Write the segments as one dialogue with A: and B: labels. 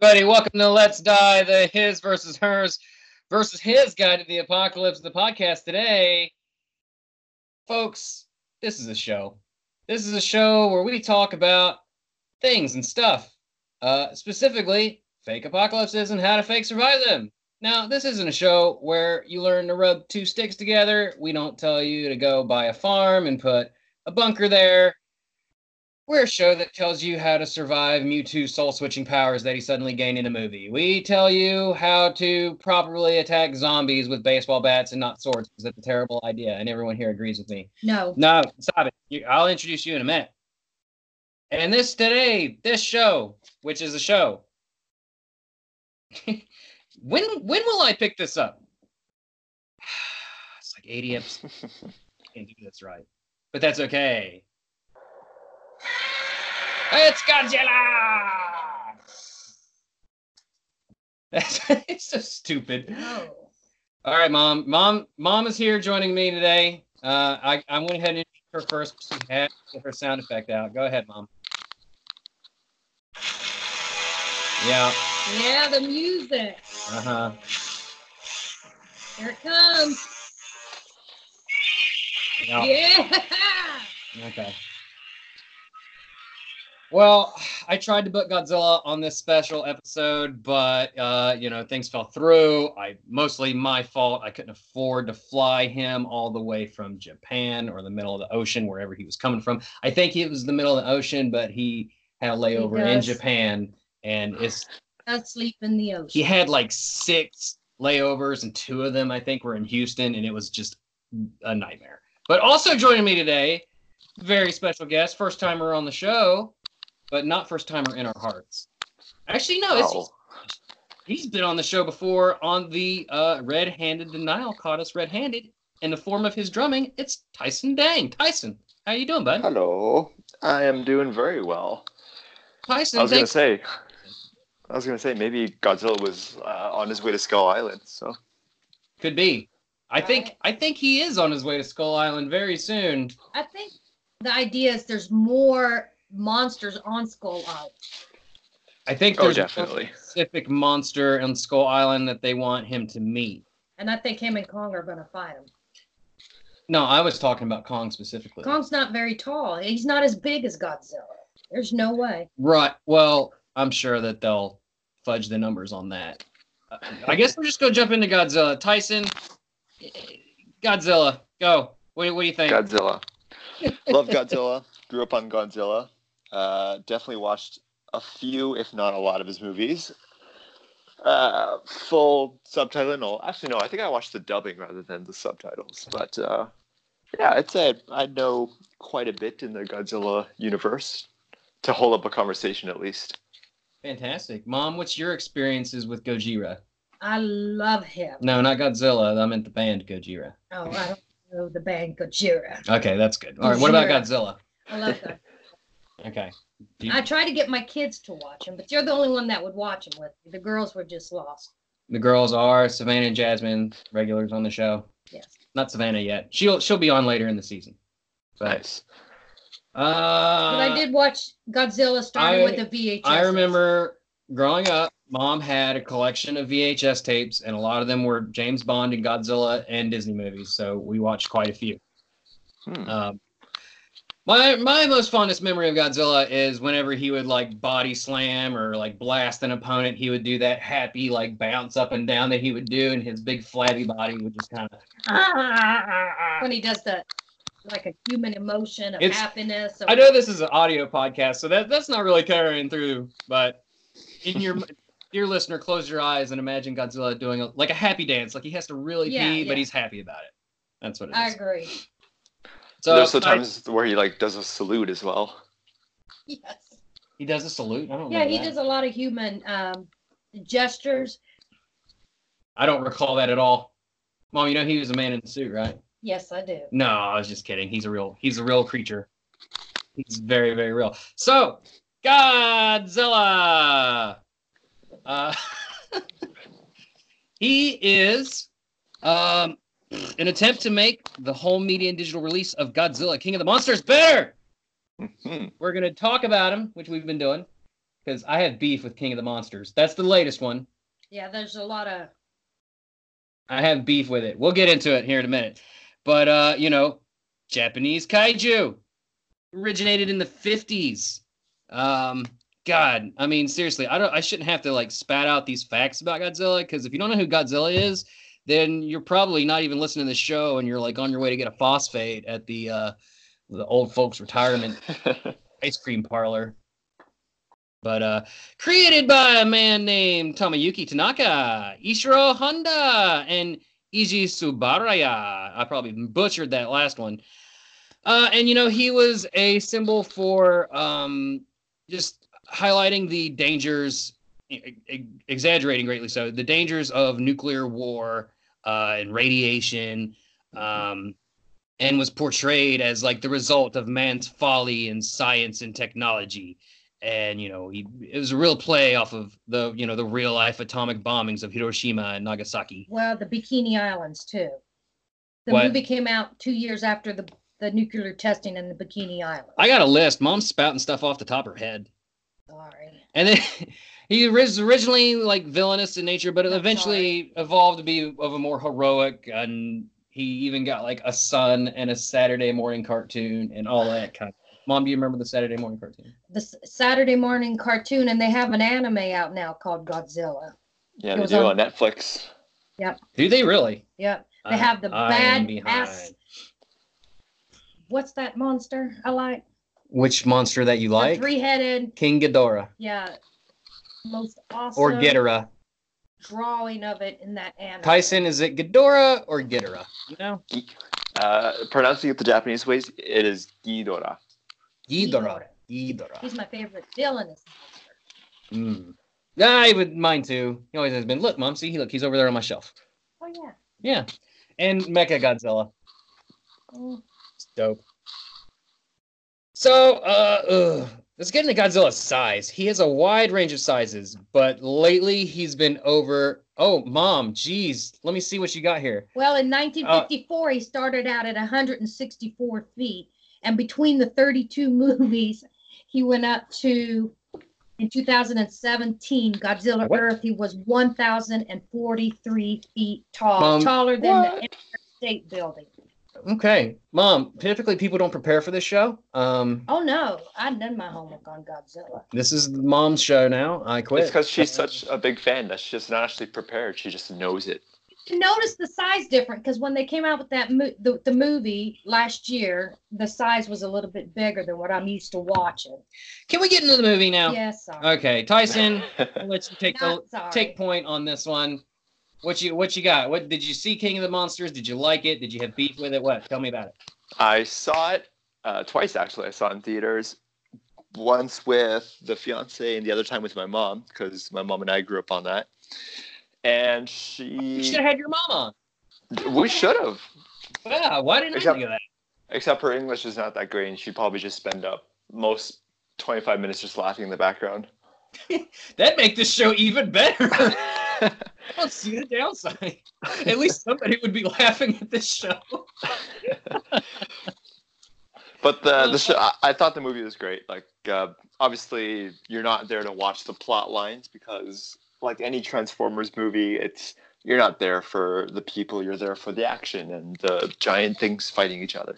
A: Everybody, welcome to Let's Die, the His versus Hers versus His Guide to the Apocalypse, the podcast today. Folks, this is a show. This is a show where we talk about things and stuff, uh, specifically fake apocalypses and how to fake survive them. Now, this isn't a show where you learn to rub two sticks together. We don't tell you to go buy a farm and put a bunker there. We're a show that tells you how to survive Mewtwo soul switching powers that he suddenly gained in a movie. We tell you how to properly attack zombies with baseball bats and not swords because that's a terrible idea, and everyone here agrees with me.
B: No.
A: No, stop it. You, I'll introduce you in a minute. And this today, this show, which is a show. when when will I pick this up? It's like 80 episodes. Can't do this right. But that's okay. It's Godzilla! That's it's so stupid.
B: No.
A: All right, mom. Mom, mom is here joining me today. Uh, I, I went ahead and introduced her first. So we had her sound effect out. Go ahead, mom. Yeah.
B: Yeah, the music.
A: Uh huh.
B: Here it comes.
A: Yeah.
B: Yeah.
A: Okay. Well, I tried to book Godzilla on this special episode, but uh, you know things fell through. I mostly my fault. I couldn't afford to fly him all the way from Japan or the middle of the ocean, wherever he was coming from. I think it was the middle of the ocean, but he had a layover in. Japan, and it's
B: Asleep in the ocean.
A: he had like six layovers, and two of them I think were in Houston, and it was just a nightmare. But also joining me today, very special guest, first timer on the show, but not first timer in our hearts. Actually, no, it's,
C: Oh,
A: he's been on the show before on the uh, red-handed denial. Caught us red-handed in the form of his drumming. It's Tyson Dang. Tyson, how you doing, bud?
C: hello. I am doing very well.
A: Tyson,
C: I was gonna say, I was gonna say maybe Godzilla was uh, on his way to Skull Island. So
A: could be. I think I think he is on his way to Skull Island very soon.
B: I think the idea is there's more monsters on Skull Island.
A: I think
C: Oh,
A: there's a specific monster on Skull Island that they want him to meet.
B: And I think him and Kong are going to fight him.
A: No, I was talking about Kong specifically.
B: Kong's not very tall. He's not as big as Godzilla. There's no way.
A: Right. Well, I'm sure that they'll fudge the numbers on that. Uh, I guess we'll just go jump into Godzilla. Tyson, Godzilla, go. What, what do you think?
C: Godzilla. Love Godzilla. Grew up on Godzilla. Uh, definitely watched a few, if not a lot, of his movies. Uh, full subtitle. No, actually, no. I think I watched the dubbing rather than the subtitles. But uh, yeah, I'd say I know quite a bit in the Godzilla universe to hold up a conversation at least.
A: Fantastic. Mom, what's your experiences with Gojira?
B: I love him.
A: No, not Godzilla. I meant the band Gojira.
B: Oh, I don't know the band Gojira.
A: Okay, that's good. All right, what about Godzilla?
B: I love that.
A: Okay. You-
B: I try to get my kids to watch them, but you're the only one that would watch them with me. The girls were just lost.
A: the girls are Savannah and Jasmine, regulars on the show.
B: Yes.
A: Not Savannah yet. She'll she'll be on later in the season. But,
C: Nice.
A: Uh,
B: But I did watch Godzilla starting
A: I-
B: with the VHS.
A: I remember growing up, mom had a collection of VHS tapes, and a lot of them were James Bond and Godzilla and Disney movies. So we watched quite a few.
C: Hmm.
A: Um, my my most fondest memory of Godzilla is whenever he would like body slam or like blast an opponent, he would do that happy like bounce up and down that he would do, and his big flabby body would just kind of. Ah!
B: when he does the like a human emotion of
A: It's-
B: happiness. Or,
A: I know this is an audio podcast, so that that's not really carrying through. But in your dear listener, close your eyes and imagine Godzilla doing a, like a happy dance, like he has to really
B: Yeah,
A: pee,
B: yeah.
A: but he's happy about it. That's what it is.
B: I agree.
A: So
C: There's the
A: I-
C: times where he like does a salute as well.
B: Yes.
A: he does a salute. I don't.
B: Yeah, he
A: that.
B: does a lot of human um, gestures.
A: I don't recall that at all. Mom, you know he was a man in the suit, right?
B: Yes, I do.
A: No, I was just kidding. He's a real. He's a real creature. He's very, very real. So, Godzilla. Uh, he is um, an attempt to make the home media and digital release of Godzilla, King of the Monsters, better.
C: Hmm.
A: We're gonna talk about him, which we've been doing, because I have beef with King of the Monsters. That's the latest one.
B: Yeah, there's a lot of
A: I have beef with it. We'll get into it here in a minute. But uh, you know, Japanese kaiju originated in the 50s. Um, God, I mean, seriously, I don't I shouldn't have to like spat out these facts about Godzilla because if you don't know who Godzilla is, then you're probably not even listening to the show and you're like on your way to get a phosphate at the uh the old folks retirement ice cream parlor. But uh created by a man named Tomoyuki Tanaka, Ishiro Honda, and Iji Subaraya. I probably butchered that last one. Uh, and you know, he was a symbol for um, just highlighting the dangers, exaggerating greatly so, the dangers of nuclear war uh, and radiation, um, and was portrayed as like the result of man's folly in science and technology. And you know, he, it was a real play off of the you know the real life atomic bombings of Hiroshima and Nagasaki.
B: well, the Bikini Islands too. The
A: What?
B: movie came out two years after the the nuclear testing in the Bikini Islands.
A: I got a list. Mom's spouting stuff off the top of her head.
B: Sorry.
A: And then he was originally like villainous in nature, but it
B: I'm
A: eventually evolved to be of a more heroic. And he even got like a son and a Saturday morning cartoon and all that kind of. Mom, do you remember the Saturday morning cartoon?
B: The S- Saturday morning cartoon, and they have an anime out now called Godzilla.
C: yeah,
B: It
C: they do
B: on-
C: on Netflix. Yep.
A: Do they really?
B: Yep. They
A: I-
B: have the
A: I
B: bad ass. What's that monster I like?
A: Which monster that you
B: The
A: like?
B: three-headed.
A: King Ghidorah
B: Yeah. Most awesome
A: or Ghidorah?
B: drawing of it in that anime.
A: Tyson, is it Ghidorah or Ghidorah? You know,
C: Uh, pronouncing it the Japanese ways, it is Ghidorah.
A: Ghidorah. Ghidorah.
B: He's my favorite villainous monster.
A: Mm. I would mine too. He always has been. Look, mom, see, look, he's over there on my shelf.
B: Oh yeah.
A: Yeah, and Mecha Godzilla.
B: Mm.
A: It's dope. So, uh, ugh. Let's get into Godzilla's size. He has a wide range of sizes, but lately he's been over. Oh, mom, geez, let me see what you got here.
B: Well, in uh, 1954, he started out at 164 feet, and between the 32 movies, he went up to. In 2017, Godzilla
A: What?
B: Earth, he was 1,043 feet tall,
A: Mom,
B: taller than
A: what?
B: the Empire State Building.
A: Okay, mom. Typically, people don't prepare for this show. Um,
B: Oh no, I've done my homework on Godzilla.
A: this is mom's show now. I quit.
C: It's because she's such a big fan that she's just not actually prepared. She just knows it.
B: You notice the size different because when they came out with that mo- the, the movie last year, the size was a little bit bigger than what I'm used to watching.
A: Can we get into the movie now?
B: Yes, sorry.
A: Okay, Tyson. let's take the
B: sorry.
A: take point on this one. What you what you got? What did you see King of the Monsters? Did you like it? Did you have beef with it? What? Tell me about it.
C: I saw it uh, twice actually. I saw it in theaters. Once with the fiance, and the other time with my mom, because my mom and I grew up on that. And
A: You
C: she,
A: should have had your mom on.
C: we should have.
A: Yeah, why didn't I
C: Except-
A: think of that?
C: Except her English is not that great, and she'd probably just spend up most 25 minutes just laughing in the background.
A: That'd make this show even better. I don't see the downside. At least somebody would be laughing at this show.
C: But the the show, I, I thought the movie was great. Like, uh, obviously, you're not there to watch the plot lines because, like any Transformers movie, it's you're not there for the people. You're there for the action and the giant things fighting each other.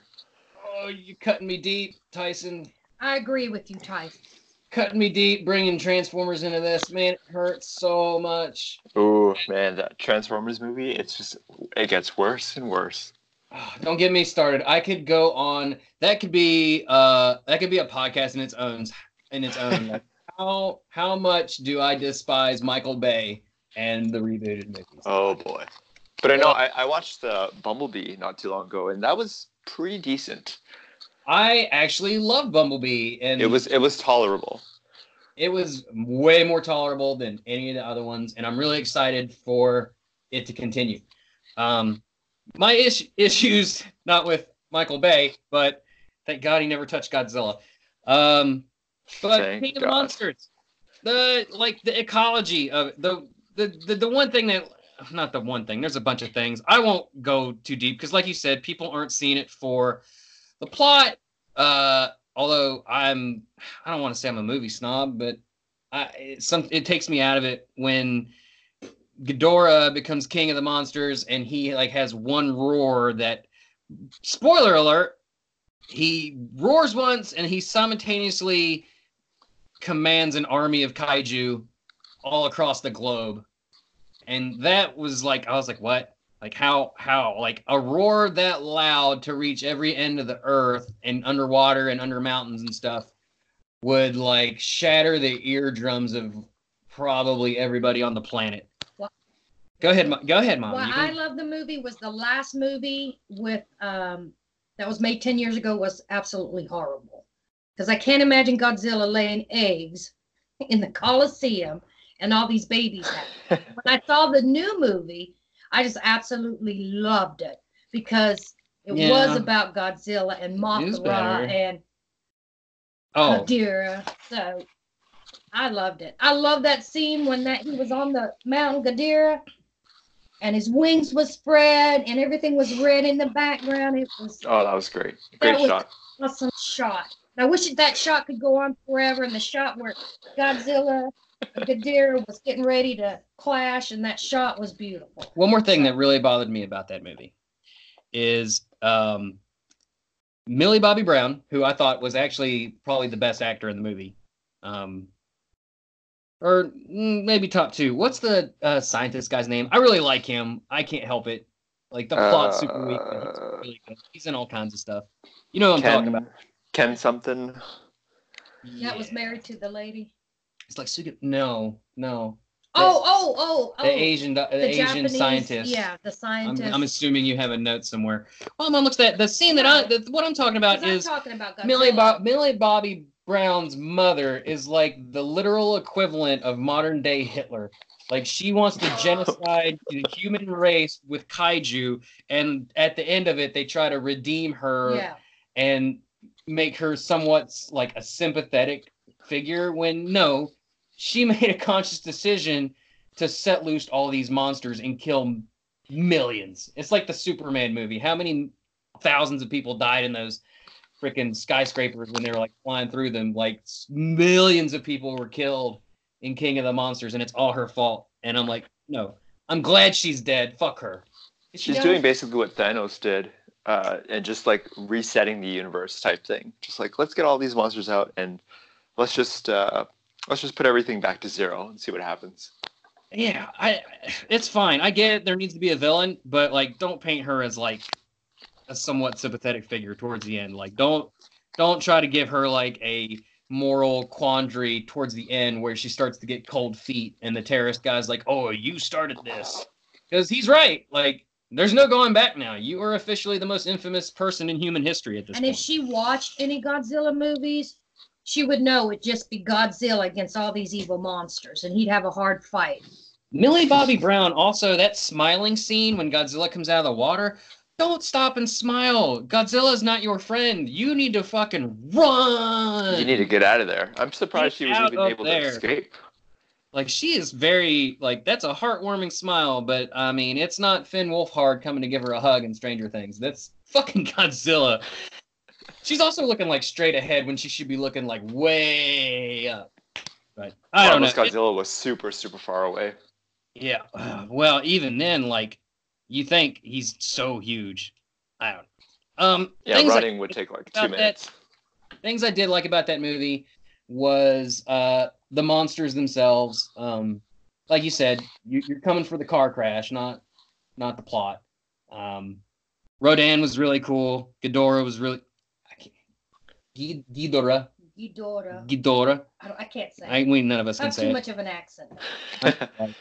A: Oh, you're cutting me deep, Tyson.
B: I agree with you, Tyson.
A: Cutting me deep, bringing Transformers into this. Man, it hurts so much.
C: Oh man, that Transformers movie, it's just it gets worse and worse.
A: Ah, Don't get me started. I could go on. That could be uh that could be a podcast in its own in its own. Like, how how much do I despise Michael Bay and the rebooted movies?
C: Oh boy. But I know I, I watched uh, Bumblebee not too long ago, and that was pretty decent.
A: I actually love Bumblebee, and
C: It was it was tolerable.
A: it was way more tolerable than any of the other ones, and I'm really excited for it to continue. Um, my is- issues not with Michael Bay, but thank God he never touched Godzilla. Um, but
C: Thank
A: King of the
C: God.
A: Monsters, the like the ecology of the the the, the one thing that not the one thing. There's a bunch of things. I won't go too deep because, like you said, people aren't seeing it for the plot. Uh, although I'm, I don't want to say I'm a movie snob, but I, it, some it takes me out of it when Ghidorah becomes king of the monsters and he like has one roar that spoiler alert he roars once and he simultaneously commands an army of kaiju all across the globe and that was like i was like what like how how like a roar that loud to reach every end of the earth and underwater and under mountains and stuff would like shatter the eardrums of probably everybody on the planet
B: Well-
A: go ahead go ahead mom
B: What I love the movie was the last movie with um that was made 10 years ago was absolutely horrible. Because I can't imagine Godzilla laying eggs in the Coliseum and all these babies when I saw the new movie, I just absolutely loved it because it
A: Yeah.
B: was about Godzilla and Mothra
A: better.
B: and
A: oh
B: Ghidorah. So I loved it. I love that scene when that he was on the mountain Ghidorah and his wings was spread and everything was red in the background. It was
C: Oh, that was great. Great
B: was-
C: shot.
B: awesome shot. I wish that shot could go on forever. And the shot where Godzilla and deer was getting ready to clash, and that shot was beautiful.
A: One more thing that really bothered me about that movie is um, Millie Bobby Brown, who I thought was actually probably the best actor in the movie, um, or mm, maybe top two. What's the uh, scientist guy's name? I really like him. I can't help it. Like the plot's super weak, but he's
C: Uh,
A: really good. He's in all kinds of stuff. You know what I'm talking about?
C: Ken, Ken something.
B: That was married to the lady.
A: It's like Suga. No, no.
B: Oh, oh, oh, oh.
A: The oh. Asian, the,
B: the
A: Asian
B: Japanese-
A: scientist.
B: Yeah, the
A: I'm,
B: scientist.
A: I'm assuming you have a note somewhere. Well, mom looks that the scene that I the, what I'm talking about
B: 'Cause I'm
A: is
B: talking about Godzilla.
A: Millie Bob Millie Bobby Brown's mother is like the literal equivalent of modern day Hitler. Like she wants to genocide the human race with kaiju, and at the end of it, they try to redeem her
B: Yeah,
A: and make her somewhat like a sympathetic figure. When no, she made a conscious decision to set loose all these monsters and kill millions. It's like the Superman movie. How many thousands of people died in those freaking skyscrapers when they were like flying through them? Like millions of people were killed in King of the Monsters, and it's all her fault. And I'm like, no, I'm glad she's dead. Fuck her. Is she
C: She's
A: dead?
C: doing basically what Thanos did, uh, and just like resetting the universe type thing. Just like let's get all these monsters out and let's just uh, let's just put everything back to zero and see what happens.
A: Yeah, I it's fine. I get it. There needs to be a villain, but like don't paint her as like a somewhat sympathetic figure towards the end. Like don't don't try to give her like a moral quandary towards the end where she starts to get cold feet and the terrorist guy's like, "Oh, you started this." Cuz he's right. Like there's no going back now. You are officially the most infamous person in human history at this
B: and
A: point.
B: if she watched any Godzilla movies, she would know it'd just be Godzilla against all these evil monsters, and he'd have a hard fight.
A: Millie Bobby Brown, also that smiling scene when Godzilla comes out of the water. Don't stop and smile. Godzilla's not your friend. You need to fucking run.
C: You need to get out of there. I'm surprised she was
A: out
C: even able
A: there.
C: to escape.
A: like she is very like that's a heartwarming smile, but I mean it's not Finn Wolfhard coming to give her a hug in Stranger Things. That's fucking Godzilla. She's also looking like straight ahead when she should be looking like way up. But I don't know.
C: Godzilla was super super far away.
A: Yeah. uh, Well, even then, like, you think he's so huge. I don't. Um,
C: Yeah, running would take like two
A: that-
C: minutes.
A: Things I did like about that movie was uh the monsters themselves. Um, like you said, you, you're coming for the car crash, not not the plot. Um, Rodan was really cool. Ghidorah was really. I can't, Ghidorah.
B: Ghidorah.
A: Ghidorah.
B: I, don't, I can't say.
A: I mean, none of us
B: I
A: can
B: have
A: say
B: too
A: it.
B: much of an accent.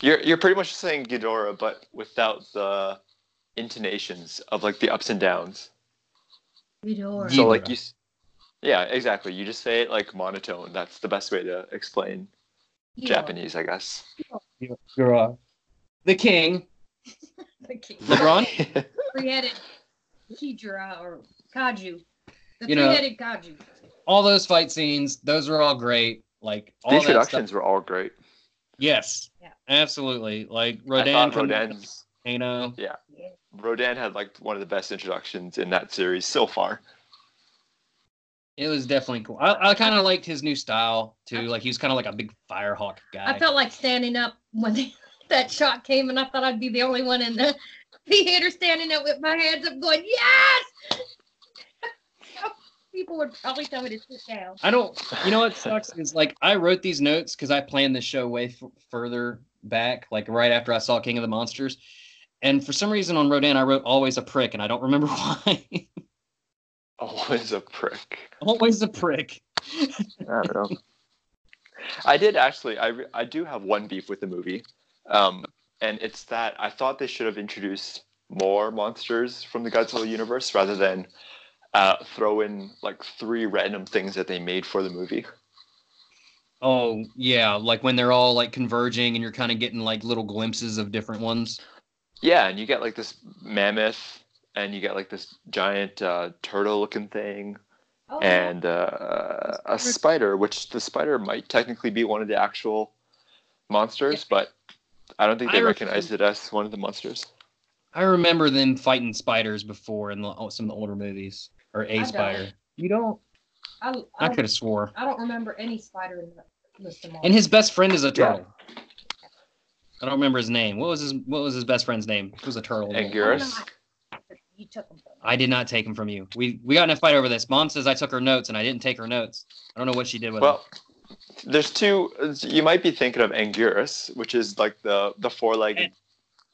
C: you're you're pretty much saying Ghidorah, but without the intonations of like the ups and downs.
B: Ghidorah.
C: So like you, yeah, exactly. You just say it like monotone. That's the best way to explain
B: Ghidorah.
C: Japanese, I guess.
A: Ghidorah. The king.
B: The king.
A: LeBron?
B: Three-headed Kidra or Kaju. The
A: You know-
B: three-headed
A: all those fight scenes, those were all great. Like all
C: the
A: that
C: introductions were all great.
A: Yes.
B: Yeah.
A: Absolutely. Like
C: I
A: Rodan
C: thought
A: from
C: Rodan's
A: Volcano.
B: Yeah.
C: Rodan had like one of the best introductions in that series so far.
A: It was definitely cool. I, I kind of liked his new style too. Like he was kind of like a big firehawk guy.
B: I felt like standing up when the, that shot came, and I thought I'd be the only one in the theater standing up with my hands up, going, "Yes!" People would probably tell me to sit down.
A: I don't. You know what sucks is like I wrote these notes because I planned this show way f- further back, like right after I saw King of the Monsters, and for some reason on Rodan I wrote always a prick, and I don't remember why.
C: Always a prick.
A: always a prick.
C: I don't know. I did actually. I I do have one beef with the movie, um, and it's that I thought they should have introduced more monsters from the Godzilla universe rather than uh, throw in like three random things that they made for the movie.
A: Oh yeah, like when they're all like converging, and you're kind of getting like little glimpses of different ones.
C: Yeah, and you get like this mammoth, and you get like this giant uh, turtle-looking thing,
B: Oh,
C: and uh, a spider, which the spider might technically be one of the actual monsters, but I don't think they
A: I
C: recognize it as one of the monsters.
A: I remember them fighting spiders before in the, some of the older movies, or a
B: don't.
A: spider. You don't?
B: I,
A: I
B: I,
A: could have swore.
B: I don't remember any spider in the list of
A: And his best friend is a
C: Yeah.
A: turtle. I don't remember his name. What was his What was his best friend's name? It was a turtle.
C: Anguirus.
B: You took them from me.
A: I did not take him from you. We we got in a fight over this. Mom says I took her notes and I didn't take her notes. I don't know what she did with it.
C: Well, there's two. You might be thinking of Anguirus, which is like the the four-legged,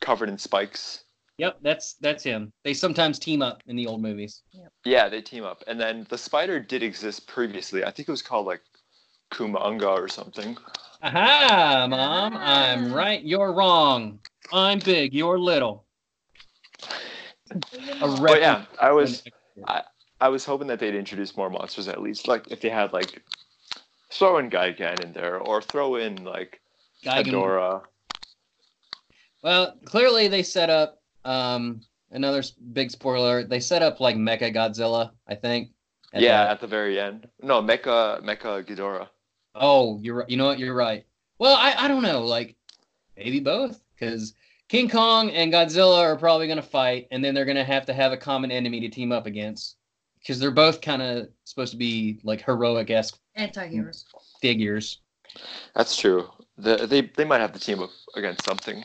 C: covered in spikes.
A: Them. Yep, that's that's him. They sometimes team up in the old movies.
C: Yeah, they team up, and then the spider did exist previously. I think it was called like Kumonga or something.
A: Aha, mom, I'm
B: Ah.
A: right. You're wrong. I'm big. You're little. A
C: But yeah, I was I I was hoping that they'd introduce more monsters at least. Like if they had like throw in Gigan in there, or throw in like
A: Gigan-
C: Ghidorah.
A: Well, clearly they set up um another big spoiler. They set up like Mecha Godzilla, I think. at
C: Yeah,
A: the-
C: at the very end. No, Mecha Mecha Ghidorah.
A: Oh, you're. You know what? You're right. Well, I, I don't know. Like maybe both, because King Kong and Godzilla are probably gonna fight, and then they're gonna have to have a common enemy to team up against, because they're both kind of supposed to be like heroic esque
B: Anti-heroes.
A: figures.
C: That's true. The, they they might have to team up against something.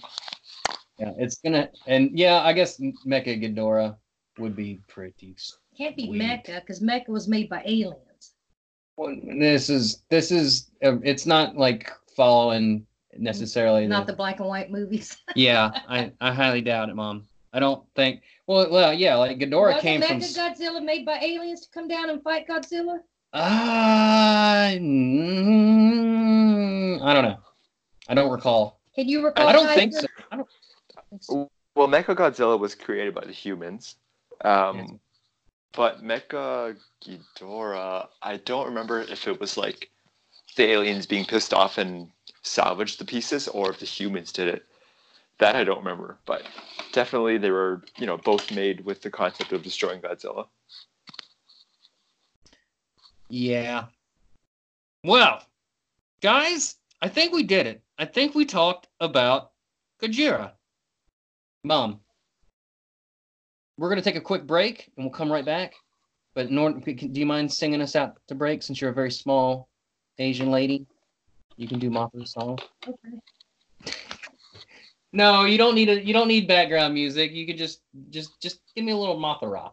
A: Yeah, it's gonna, and yeah, I guess Mecha Ghidorah would be pretty.
B: Can't be
A: Weird.
B: Mecha because Mecha was made by aliens.
A: Well, This is this is uh, it's not like following necessarily.
B: Not
A: the-
B: the black and white movies.
A: yeah, I I highly doubt it, Mom. I don't think. Well, well, yeah, like Ghidorah
B: Wasn't
A: came from.
B: Mecha Godzilla made by aliens to come down and fight Godzilla?
A: Ah, mm, I don't know. I don't recall.
B: Can you recall?
A: I don't think so. I don't think so.
C: Well, Mecha Godzilla was created by the humans. Um,
A: Yes.
C: But Mecha Ghidorah, I don't remember if it was like the aliens being pissed off and salvaged the pieces, or if the humans did it. That I don't remember, but definitely they were, you know, both made with the concept of destroying Godzilla.
A: Yeah. Well, guys, I think we did it. I think we talked about Gojira. Mom, we're going to take a quick break and we'll come right back. But Nor- do you mind singing us out to break since you're a very small Asian lady? You can do Mothra's song.
B: Okay.
A: No, you don't need a you don't need background music. You could just just just give me a little Mothra.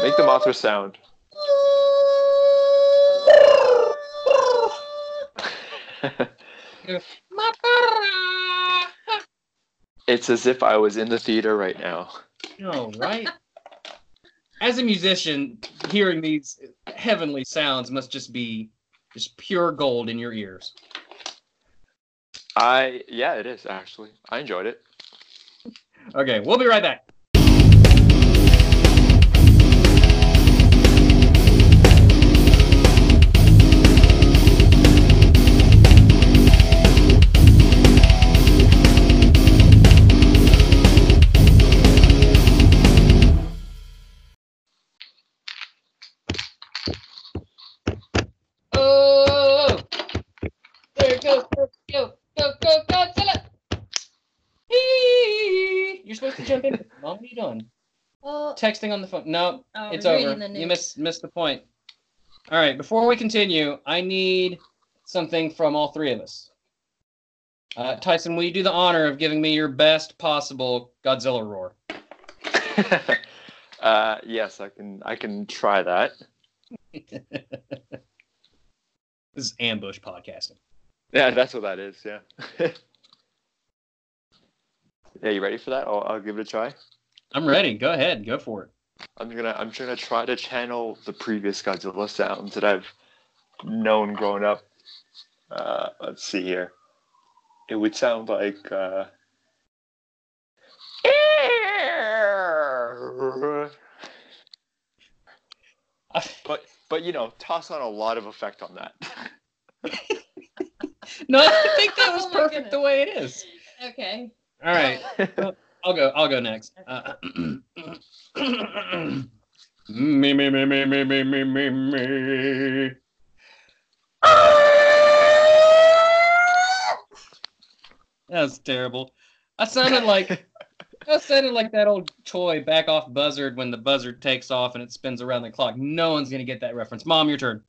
C: Make the Mothra sound.
A: Mothra.
C: It's as if I was in the theater right now.
A: No, right? As a musician, hearing these heavenly sounds must just be just pure gold in your ears.
C: I yeah, it is actually. I enjoyed it.
A: Okay, we'll be right back. To jump in. Mom, what are you doing?
B: Oh,
A: texting on the phone. No,
B: I
A: it's over. You
B: news.
A: missed missed the point. All right, before we continue, I need something from all three of us. Uh, Tyson, will you do the honor of giving me your best possible Godzilla roar?
C: uh, yes, I can. I can try that.
A: This is ambush podcasting.
C: Yeah, that's what that is. Yeah. yeah, you ready for that? I'll, I'll give it a try.
A: I'm ready. Go ahead. Go for it.
C: I'm gonna. I'm gonna try to channel the previous Godzilla sounds that I've known growing up. Uh, let's see here. It would sound like. Uh, but but you know, toss on a lot of effect on that.
A: no, I think that was
B: Oh my
A: perfect the way it is.
B: okay.
A: All right. I'll go. I'll go next. Uh, me, me, me, me, me, me, me, me, me. That's terrible. I sounded like I sounded like that old toy back off buzzard when the buzzard takes off and it spins around the clock. No one's gonna get that reference. Mom, your turn.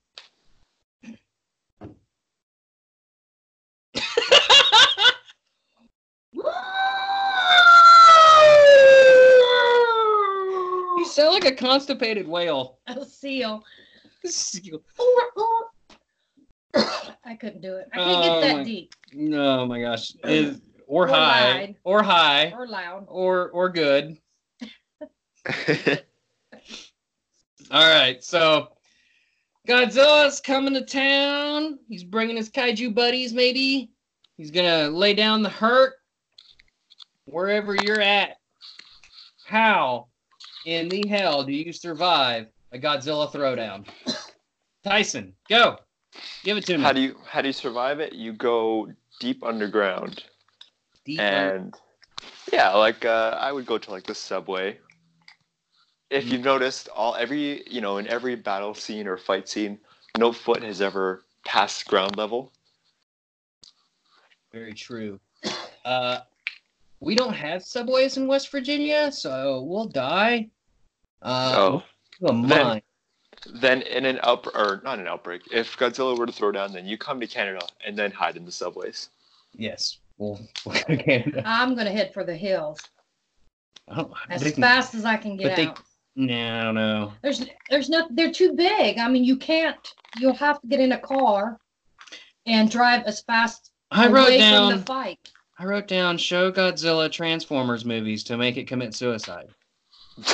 A: Sound like a constipated whale.
B: A seal.
A: Seal.
B: I couldn't do it. I can't get
A: Oh
B: that
A: my-
B: deep
A: Oh my gosh. Is- or
B: Or
A: high.
B: lied.
A: Or high.
B: or loud.
A: Or or good. All right, so Godzilla's coming to town. He's bringing his kaiju buddies, maybe. He's gonna lay down the hurt wherever you're at. How in the hell do you survive a Godzilla throwdown? Tyson, go. Give it to me.
C: how do you how do you survive it? You go deep underground,
A: Deep
C: and yeah, like uh, I would go to like the subway. If you've noticed, all every you know in every battle scene or fight scene, no foot has ever passed ground level.
A: Very true. Uh, we don't have subways in West Virginia, so we'll die. Uh,
C: oh,
A: to a
C: Then-
A: mine.
C: then in an out or not an outbreak, if Godzilla were to throw down, then you come to Canada and then hide in the subways.
A: Yes. Well, Canada.
B: I'm gonna head for the hills
A: I don't,
B: as
A: they can-
B: fast as I can get
A: but they-
B: out.
A: Nah, I don't know.
B: There's there's no they're too big. I mean you can't you'll have to get in a car and drive as fast
A: I
B: away
A: wrote
B: from the fight.
A: I wrote down show Godzilla Transformers movies to make it commit suicide.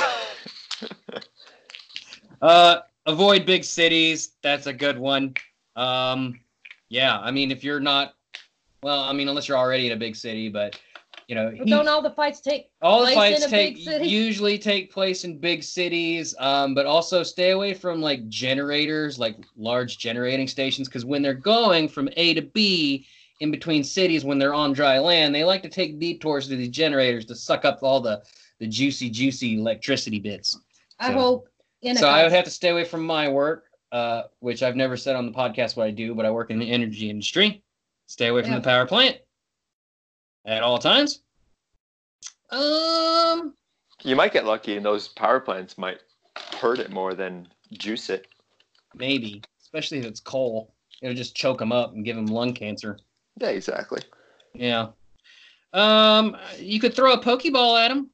A: Uh, avoid big cities. That's a good one. Um, yeah, I mean, if you're not, well, I mean, unless you're already in a big city, but you know, he-
B: don't all the fights take
A: all the
B: place in
A: fights
B: a
A: take usually take place in big cities. Um, but also stay away from like generators, like large generating stations, because when they're going from A to B in between cities, when they're on dry land, they like to take detours to these generators to suck up all the the juicy, juicy electricity bits.
B: I
A: So-
B: hope in
A: So I would have to stay away from my work, uh, which I've never said on the podcast what I do, but I work in the energy industry. Stay away from
B: Yeah.
A: the power plant at all times. Um,
C: you might get lucky, and those power plants might hurt it more than juice it.
A: maybe, especially if it's coal, it'll just choke them up and give them lung cancer.
C: Yeah, exactly.
A: Yeah. Um, you could throw a pokeball at him.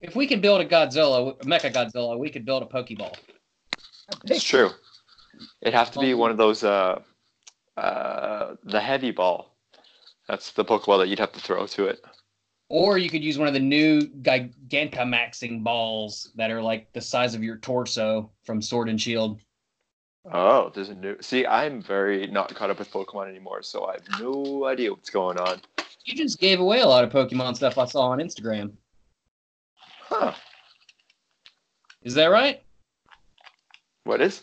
A: If we could build a Godzilla, a Mecha Godzilla, we could build a pokeball.
C: It's true. It'd have to be one of those uh, uh, the heavy ball. That's the Pokeball that you'd have to throw to it.
A: Or you could use one of the new Gigantamaxing balls that are like the size of your torso from Sword and Shield.
C: Oh, there's a new. See, I'm very not caught up with Pokemon anymore, so I have no idea what's going on.
A: You just gave away a lot of Pokemon stuff I saw on Instagram.
C: Huh?
A: Is that right?
C: What is?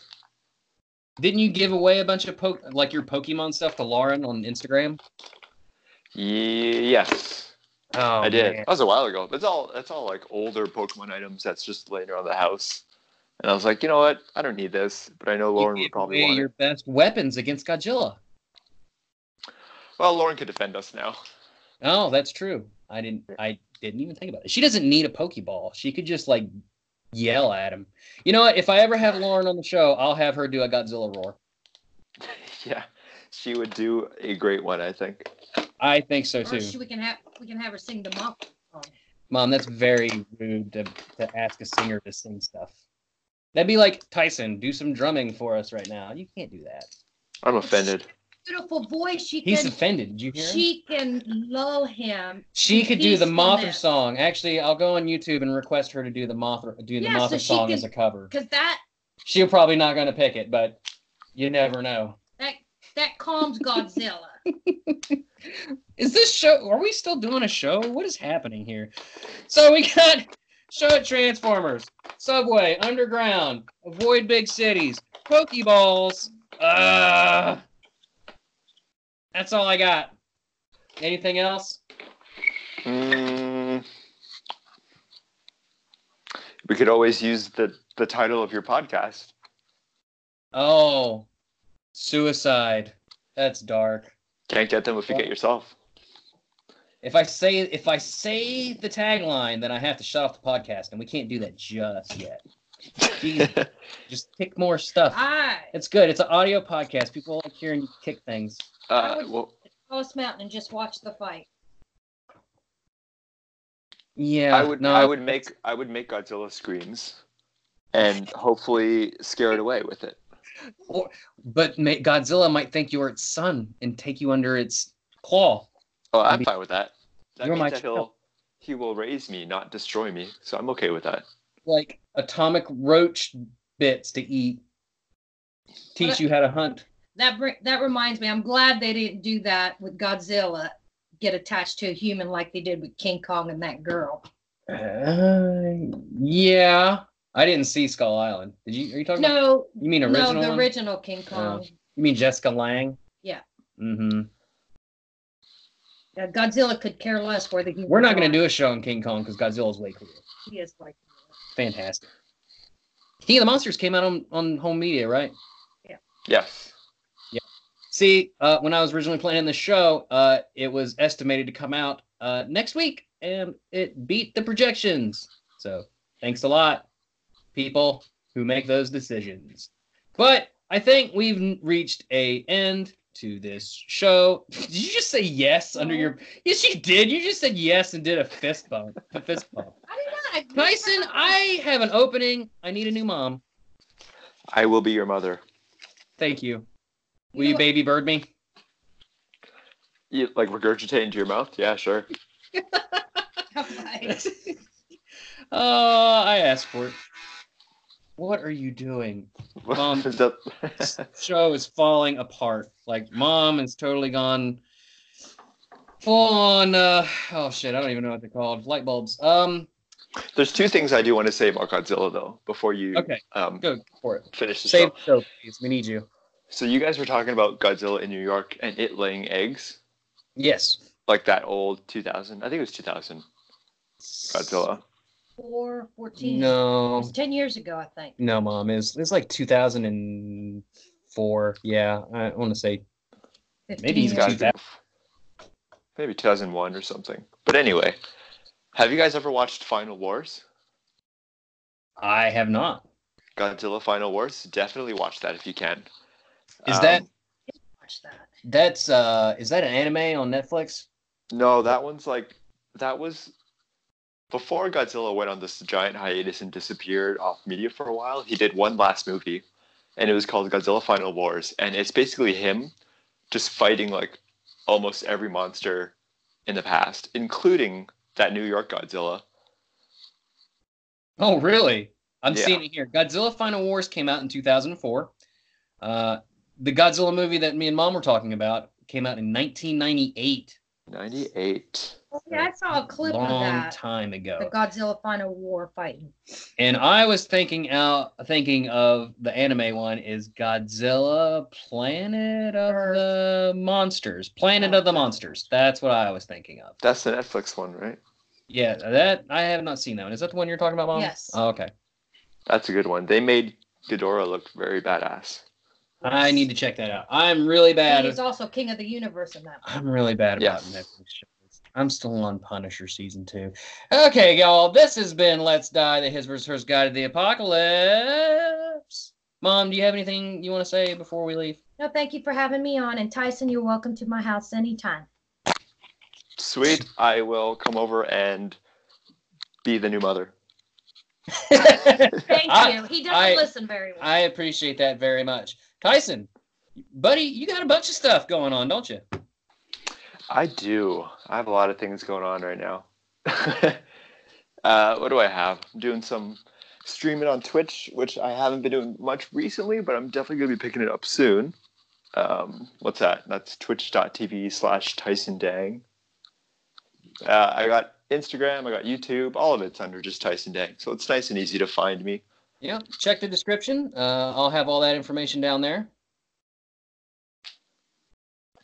A: Didn't you give away a bunch of po- like your Pokemon stuff to Lauren on Instagram?
C: Yes,
A: Oh,
C: I did. That was a while ago. That's all. That's all like older Pokemon items that's just laying around the house. And I was like, you know what? I don't need this, but I know Lauren would
A: gave
C: probably
A: away
C: want
A: your
C: it.
A: best weapons against Godzilla.
C: Well, Lauren could defend us now.
A: Oh, that's true. I didn't. I didn't even think about it. She doesn't need a Pokeball. She could just like yell at him. You know what? If I ever have Lauren on the show, I'll have her do a Godzilla roar.
C: Yeah, she would do a great one, I think.
A: I think so
B: Or
A: too.
B: she, we can have we can have her sing the monk song.
A: Mom, that's very rude to, to ask a singer to sing stuff. That'd be like Tyson, do some drumming for us right now. You can't do that.
C: I'm offended.
B: Beautiful voice. She
A: He's
B: can
A: offended. Did you hear him?
B: she can lull him.
A: She could do the Mothra song. Actually, I'll go on YouTube and request her to do the Mothra do the
B: Yeah,
A: Mothra
B: she
A: song
B: can-
A: as a cover.
B: Cause that
A: She'll probably not going to pick it, but you never know.
B: that that calms Godzilla.
A: Is this show? Are we still doing a show? What is happening here? So we got show at Transformers, Subway, Underground, Avoid Big Cities, Pokeballs. Uh, that's all I got. Anything else?
C: Mm, we could always use the, the title of your podcast.
A: Oh, suicide. That's dark.
C: Can't get them if you get yourself.
A: If I say if I say the tagline, then I have to shut off the podcast, and we can't do that just yet. Jeez, just kick more stuff.
B: I
A: It's good. It's an audio podcast. People like hearing you kick things.
C: uh, well,
B: Cross Mountain and just watch the fight.
A: Yeah,
C: I would
A: no,
C: I would make I would make Godzilla screams, and hopefully scare it away with it.
A: Or, but may, Godzilla might think you're its son and take you under its claw.
C: Oh, I'm
A: Maybe-
C: fine with that. That means
A: my
C: that
A: child.
C: he'll he will raise me, not destroy me. So I'm okay with that.
A: Like atomic roach bits to eat. Teach
B: But-
A: you how to hunt.
B: That br- that reminds me. I'm glad they didn't do that with Godzilla. Get attached to a human like they did with King Kong and that girl.
A: Uh, yeah. I didn't see Skull Island. Did you? Are you talking about?
B: No,
A: You mean original?
B: no, the
A: one?
B: original King Kong.
A: You mean Jessica Lange?
B: Yeah.
A: Mm-hmm.
B: Yeah, Godzilla could care less where the humans
A: We're not going to do a show on King Kong because Godzilla's way cooler.
B: He is like
A: Fantastic. King of the Monsters came out on, on home media, right? Yeah.
C: Yes. Yeah.
A: See, uh, when I was originally planning the show, uh, it was estimated to come out uh, next week, and it beat the projections. So thanks a lot, people who make those decisions. But I think we've reached a end to this show. Did you just say yes under your? Yes, you did. You just said yes and did a fist bump. A fist bump.
B: I did not.
A: Tyson, I have an opening. I need a new mom.
C: I will be your mother.
A: Thank you. Will
B: know
A: you
B: what?
A: baby bird me?
C: You, like regurgitate into your mouth? Yeah, sure.
B: Right.
A: Oh, I asked for it. What are you doing? Mom.
C: The-
A: Show is falling apart. Like mom is totally gone full on uh oh shit, I don't even know what they're called. Light bulbs. Um
C: There's two things I do want to say about Godzilla though before you
A: okay,
C: um,
A: go for it.
C: finish the
A: Save
C: show.
A: the show, please. We need you.
C: So you guys were talking about Godzilla in New York and it laying eggs,
A: Yes.
C: like that old 2000. I think it was 2000 Godzilla.
B: Four, 14. It
A: No.
B: was 10 years ago, I think.
A: No, mom. It's it's like two thousand and four. Yeah. I want to say Maybe he's got
C: Gotta
B: ago.
C: be- maybe 2001 or something. But anyway, have you guys ever watched Final Wars?
A: I have not.
C: Godzilla Final Wars? Definitely watch that if you can.
A: Is
C: Um,
A: that
B: Watch that.
A: that's uh is that an anime on Netflix?
C: No, that one's like that was before Godzilla went on this giant hiatus and disappeared off media for a while. He did one last movie, and it was called Godzilla Final Wars, and it's basically him just fighting like almost every monster in the past, including that New York Godzilla.
A: Oh, really? I'm
C: Yeah.
A: seeing it here. Godzilla Final Wars came out in 2004. Uh, the Godzilla movie that me and mom were talking about came out in 1998.
C: Ninety-eight.
B: Oh, yeah, I saw a clip
A: long
B: of that.
A: Long
B: time
A: ago. The.
B: Godzilla Final War fighting.
A: And I was thinking out, thinking of the anime one is Godzilla Planet of the Monsters. Planet of the Monsters. That's what I was thinking of.
C: That's the Netflix one, right?
A: Yeah, that I have not seen that one. Is that the one you're talking about, mom?
B: Yes.
A: Oh, okay.
C: That's a good one. They made Ghidorah look very badass.
A: I need to check that out. I'm really bad.
B: He's also king of the universe in that.
A: I'm really bad about
C: Yes.
A: Netflix shows. I'm still on Punisher season two. Okay, y'all. This has been Let's Die, the His vs. Hers Guide to the Apocalypse. Mom, do you have anything you want to say before we leave?
B: No, thank you for having me on. And Tyson, you're welcome to my house anytime.
C: Sweet. I will come over and be the new mother.
B: Thank
A: I-
B: you. He doesn't
A: I-
B: listen very well.
A: I appreciate that very much. Tyson, buddy, you got a bunch of stuff going on, don't you?
C: I do. I have a lot of things going on right now. uh, what do I have? I'm doing some streaming on Twitch, which I haven't been doing much recently, but I'm definitely going to be picking it up soon. Um, what's that? That's twitch.tv slash Tyson Dang. Uh, I got Instagram, I got YouTube, all of it's under just Tyson Dang. So it's nice and easy to find me.
A: Yeah. Check the description. Uh, I'll have all that information down there.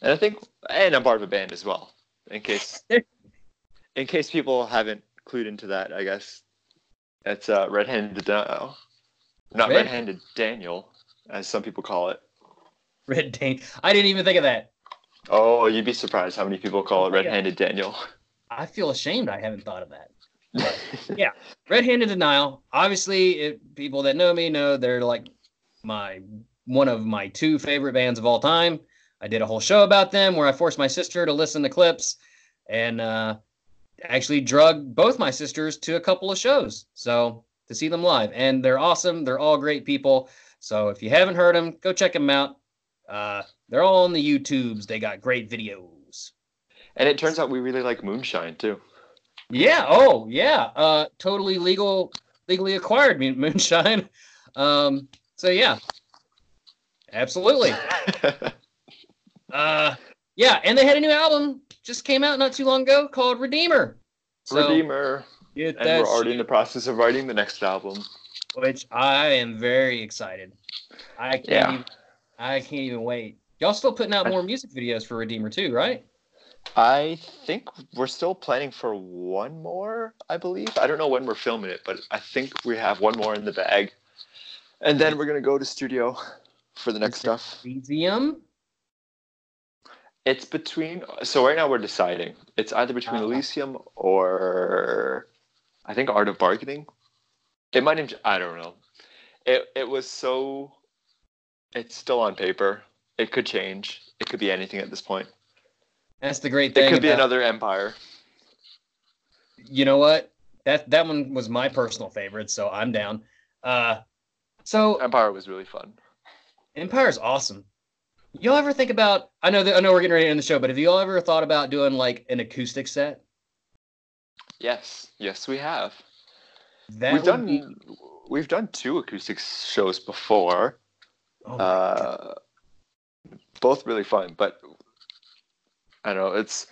C: And I think, and I'm part of a band as well. In case, in case people haven't clued into that, I guess it's uh, Red-Handed Denial, not
A: Red-
C: Red-Handed Daniel, as some people call it.
A: Red Dane. I didn't even think of that.
C: Oh, you'd be surprised how many people call it
A: Oh.
C: Red-Handed Daniel.
A: I feel ashamed I haven't thought of that. Red Handed Denial. Obviously, it, people that know me know they're like my one of my two favorite bands of all time. I did a whole show about them where I forced my sister to listen to clips and uh, actually drug both my sisters to a couple of shows. So to see them live, and they're awesome. They're all great people. So if you haven't heard them, go check them out. Uh, they're all on the YouTubes. They got great videos.
C: and it turns out we really like Moonshine too.
A: Yeah. Oh, yeah. Uh, totally legal, legally acquired moonshine. Um, so yeah, absolutely. Uh, yeah, and they had a new album just came out not too long ago called Redeemer. So
C: Redeemer.
A: get
C: And we're already in the process of writing the next album.
A: which I am very excited. I can't.
C: Yeah.
A: Even, I can't even wait. Y'all still putting out more music videos for Redeemer too, right?
C: I think we're still planning for one more, I believe. I don't know when we're filming it, but I think we have one more in the bag. And then we're going to go to studio for the next
A: Is
C: stuff.
A: Elysium.
C: It's between, so right now we're deciding. It's either between
A: Ah.
C: Elysium or I think Art of Bargaining. It might have, I don't know. It, it was so, it's still on paper. It could change. It could be anything at this point.
A: That's the great thing.
C: It could be
A: about-
C: another empire.
A: you know what? That that one was my personal favorite, so I'm down. Uh, so
C: Empire was really fun.
A: Empire's awesome. Y'all ever think about? I know that I know we're getting ready to end the show, but have y'all ever thought about doing like an acoustic set?
C: Yes, yes, we have.
A: That
C: we've done
A: be-
C: we've done two acoustic shows before.
A: oh my God.
C: Uh, both really fun, but I don't know it's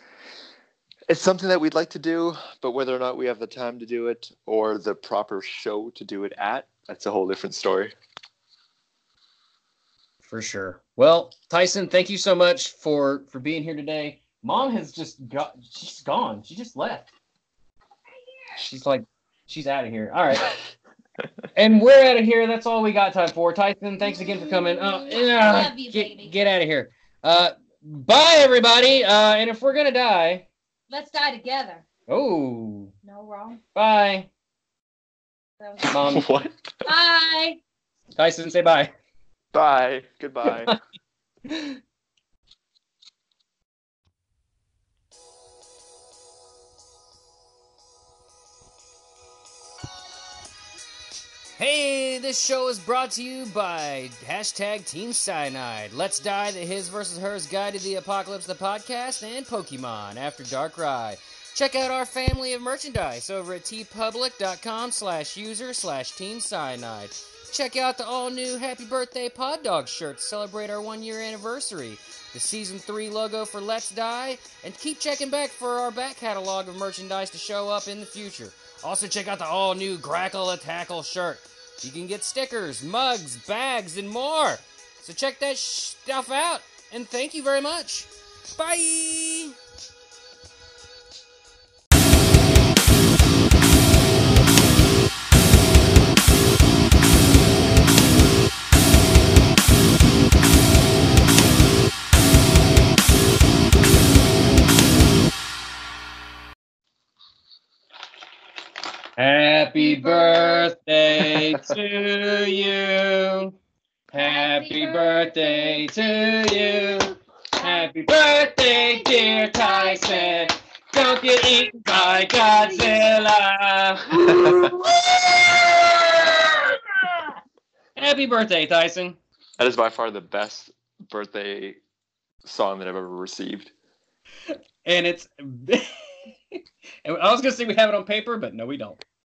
C: it's something that we'd like to do, but whether or not we have the time to do it or the proper show to do it at, that's a whole different story.
A: for sure. Well, Tyson, thank you so much for for being here today. Mom has just got she's gone. She just left. She's like she's out of here. All right. And we're out of here. That's all we got time for. Tyson, thanks again for coming. Uh, yeah,
B: Love you,
A: get,
B: baby.
A: get out of here. Uh, bye, everybody. Uh, and if we're gonna die,
B: Let's die together.
A: oh,
B: No wrong.
A: bye,
B: That was-
A: Mom.
C: what?
B: Bye.
A: Tyson, say bye.
C: Bye. Goodbye.
A: Hey, this show is brought to you by hashtag Team Cyanide. Let's Die, the His versus Hers Guide to the Apocalypse, the podcast, and Pokemon After Dark Ride. Check out our family of merchandise over at teepublic.com slash user slash Team Cyanide. Check out the all-new Happy Birthday Pod Dog shirt to celebrate our one-year anniversary, the Season 3 logo for Let's Die, and keep checking back for our back catalog of merchandise to show up in the future. Also, check out the all new Grackle a Tackle shirt. You can get stickers, mugs, bags, and more. So check that stuff out. And thank you very much. Bye. Happy birthday to you. Happy birthday to you. Happy birthday, dear Tyson. Don't get eaten by Godzilla. Happy birthday, Tyson.
C: That is by far the best birthday song that I've ever received.
A: And it's. and I was to say we have it on paper, but no, we don't.